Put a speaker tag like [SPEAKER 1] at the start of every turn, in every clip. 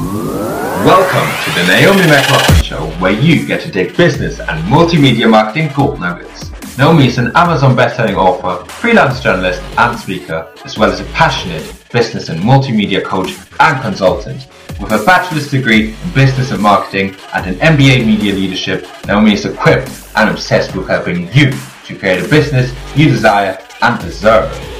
[SPEAKER 1] Welcome to the Naomi McLaughlan Show, where you get to take business and multimedia marketing gold nuggets. Naomi is an Amazon bestselling author, freelance journalist, and speaker, as well as a passionate business and multimedia coach and consultant. With a bachelor's degree in business and marketing and an MBA media leadership, Naomi is equipped and obsessed with helping you to create a business you desire and deserve.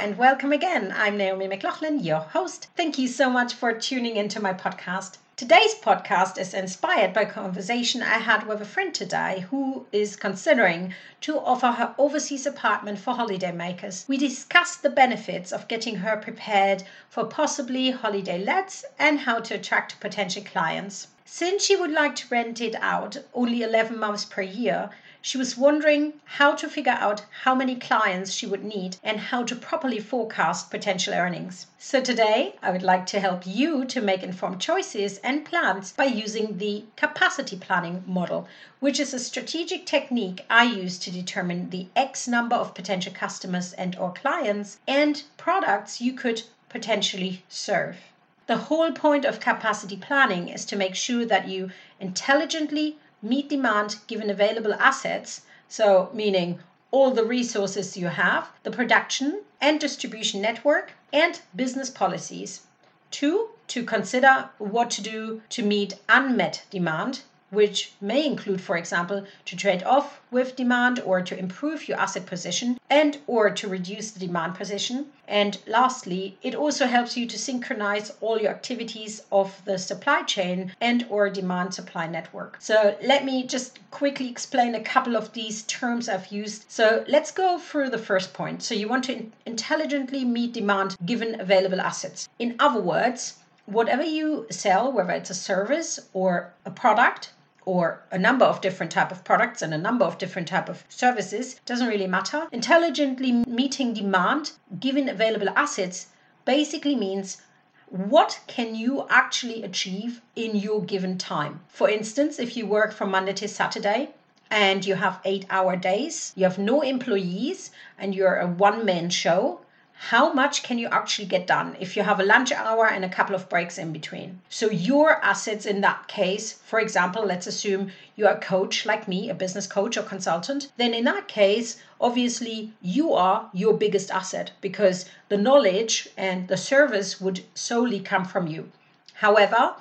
[SPEAKER 2] And welcome again. I'm Naomi McLaughlan, your host. Thank you so much for tuning into my podcast. Today's podcast is inspired by a conversation I had with a friend today who is considering to offer her overseas apartment for holidaymakers. We discussed the benefits of getting her prepared for possibly holiday lets and how to attract potential clients. Since she would like to rent it out only 11 months per year, she was wondering how to figure out how many clients she would need and how to properly forecast potential earnings. So, today I would like to help you to make informed choices and plans by using the capacity planning model, which is a strategic technique I use to determine the X number of potential customers and or clients and products you could potentially serve. The whole point of capacity planning is to make sure that you intelligently meet demand given available assets, so meaning all the resources you have, the production and distribution network, and business policies. Two, to consider what to do to meet unmet demand which may include for example to trade off with demand or to improve your asset position and or to reduce the demand position. And lastly it also helps you to synchronize all your activities of the supply chain and or demand supply network. So let me just quickly explain a couple of these terms i've used. So let's go through the first point. So you want to intelligently meet demand given available assets. In other words whatever you sell whether it's a service or a product or a number of different type of products and a number of different type of services doesn't really matter. Intelligently meeting demand given available assets basically means what can you actually achieve in your given time. For instance if you work from monday to saturday and you have eight hour days you have no employees and you're a one man show how much can you actually get done if you have a lunch hour and a couple of breaks in between? So, your assets in that case, for example, let's assume you're a coach like me, a business coach or consultant, then in that case, obviously you are your biggest asset because the knowledge and the service would solely come from you. However,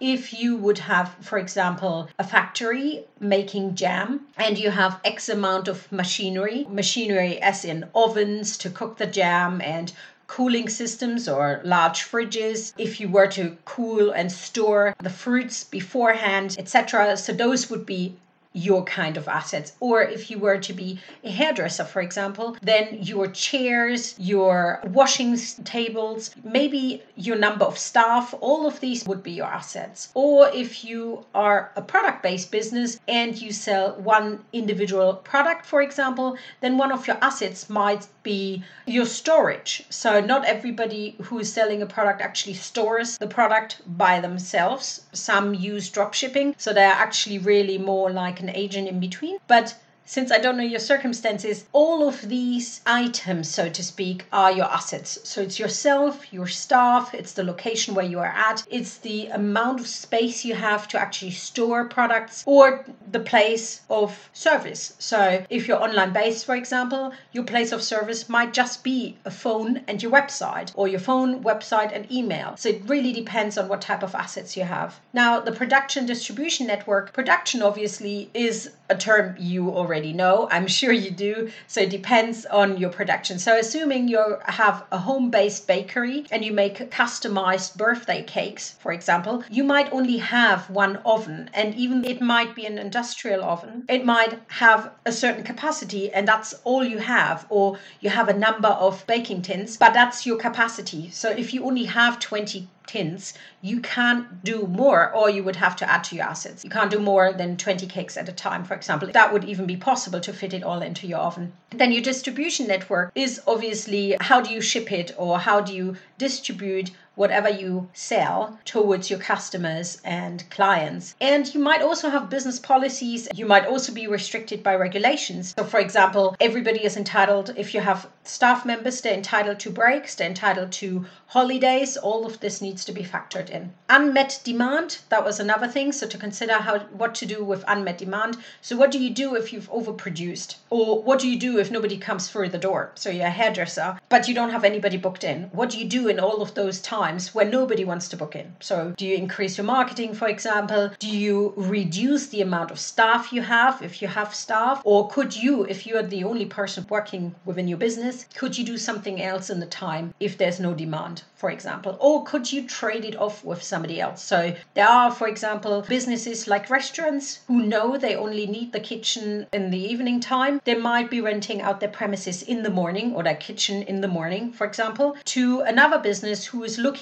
[SPEAKER 2] if you would have, for example, a factory making jam and you have X amount of machinery, machinery as in ovens to cook the jam and cooling systems or large fridges if you were to cool and store the fruits beforehand etc so those would be your kind of assets. Or if you were to be a hairdresser, for example, then your chairs, your washing tables, maybe your number of staff, all of these would be your assets. Or if you are a product based business and you sell one individual product, for example, then one of your assets might be your storage. So not everybody who is selling a product actually stores the product by themselves. Some use drop shipping, so they're actually really more like an agent in between. But since I don't know your circumstances, all of these items, so to speak, are your assets. So it's yourself, your staff, it's the location where you are at, it's the amount of space you have to actually store products, or the place of service. So if you're online based, for example, your place of service might just be a phone and your website, or your phone, website, and email. So it really depends on what type of assets you have. Now, the production distribution network, production obviously is a term you already know. I'm sure you do. So it depends on your production. So assuming you have a home-based bakery and you make customized birthday cakes, for example, you might only have one oven and even it might be an industrial oven. It might have a certain capacity and that's all you have or you have a number of baking tins, but that's your capacity. So if you only have 20 tins, you can't do more, or you would have to add to your assets. You can't do more than 20 cakes at a time, for example. That would even be possible to fit it all into your oven. Then your distribution network is obviously how do you ship it or how do you distribute whatever you sell towards your customers and clients. And you might also have business policies. You might also be restricted by regulations. So, for example, everybody is entitled, if you have staff members, they're entitled to breaks, they're entitled to holidays. All of this needs to be factored in. Unmet demand, that was another thing. So, to consider how what to do with unmet demand. So, what do you do if you've overproduced? Or what do you do if nobody comes through the door? So, you're a hairdresser, but you don't have anybody booked in. What do you do in all of those times when nobody wants to book in? So, do you increase your marketing, for example? Do you reduce the amount of staff you have if you have staff? Or could you, if you are the only person working within your business, could you do something else in the time if there's no demand, for example? Or could you trade it off with somebody else? So, there are, for example, businesses like restaurants who know they only need the kitchen in the evening time. They might be renting out their premises in the morning or their kitchen in the morning, for example, to another business who is looking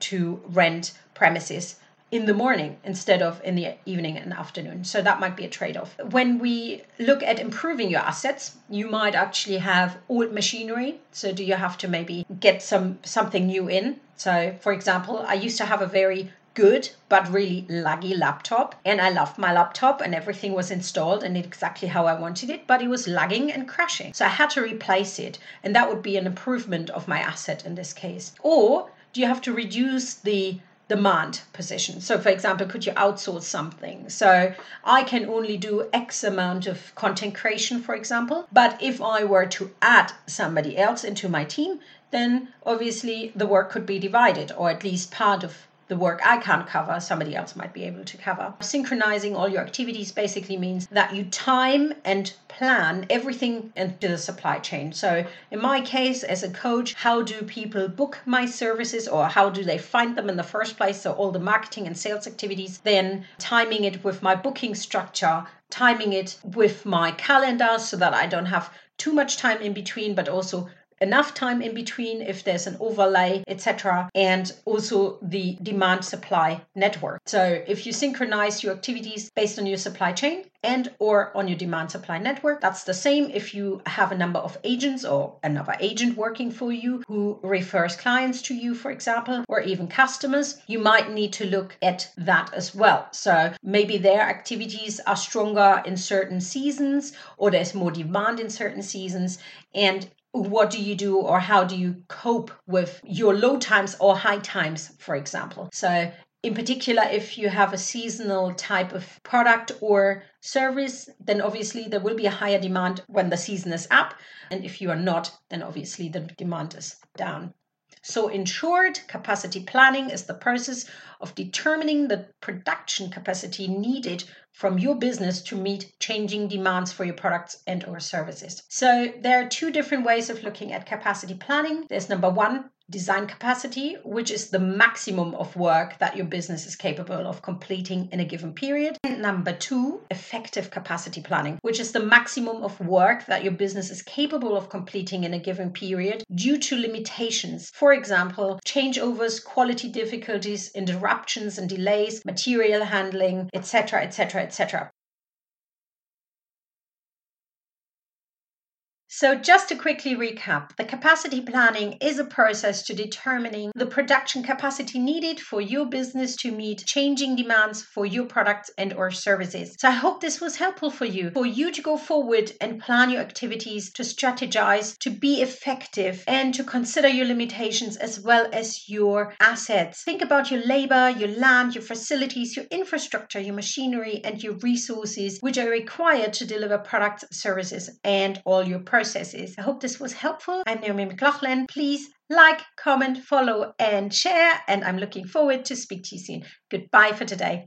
[SPEAKER 2] to rent premises in the morning instead of in the evening and afternoon. So that might be a trade off. When we look at improving your assets, you might actually have old machinery. So do you have to maybe get some something new in? So for example, I used to have a very good but really laggy laptop and I loved my laptop and everything was installed and exactly how I wanted it but it was lagging and crashing so I had to replace it and that would be an improvement of my asset in this case or do you have to reduce the demand position. So, for example, could you outsource something? So, I can only do X amount of content creation, for example. But if I were to add somebody else into my team, then obviously the work could be divided, or at least part of the work I can't cover, somebody else might be able to cover. Synchronizing all your activities basically means that you time and plan everything into the supply chain. So, in my case, as a coach, how do people book my services or how do they find them in the first place? So, all the marketing and sales activities, then timing it with my booking structure, timing it with my calendar so that I don't have too much time in between, but also enough time in between if there's an overlay, etc. And also the demand supply network. So if you synchronize your activities based on your supply chain and or on your demand supply network, that's the same if you have a number of agents or another agent working for you who refers clients to you, for example, or even customers, you might need to look at that as well. So maybe their activities are stronger in certain seasons or there's more demand in certain seasons and what do you do or how do you cope with your low times or high times, for example? So, in particular, if you have a seasonal type of product or service, then obviously there will be a higher demand when the season is up. And if you are not, then obviously the demand is down. So, in short, capacity planning is the process of determining the production capacity needed from your business to meet changing demands for your products and or services. So, there are two different ways of looking at capacity planning. There's number 1, design capacity, which is the maximum of work that your business is capable of completing in a given period. And number two, effective capacity planning, which is the maximum of work that your business is capable of completing in a given period due to limitations. For example, changeovers, quality difficulties, interruptions and delays, material handling, etc., etc., etc. So, just to quickly recap, the capacity planning is a process to determining the production capacity needed for your business to meet changing demands for your products and or services. So, I hope this was helpful for you, for you to go forward and plan your activities, to strategize, to be effective, and to consider your limitations as well as your assets. Think about your labor, your land, your facilities, your infrastructure, your machinery, and your resources which are required to deliver products, services, and all your processes I hope this was helpful. I'm Naomi McLaughlan. Please like, comment, follow, and share. And I'm looking forward to speak to you soon. Goodbye for today.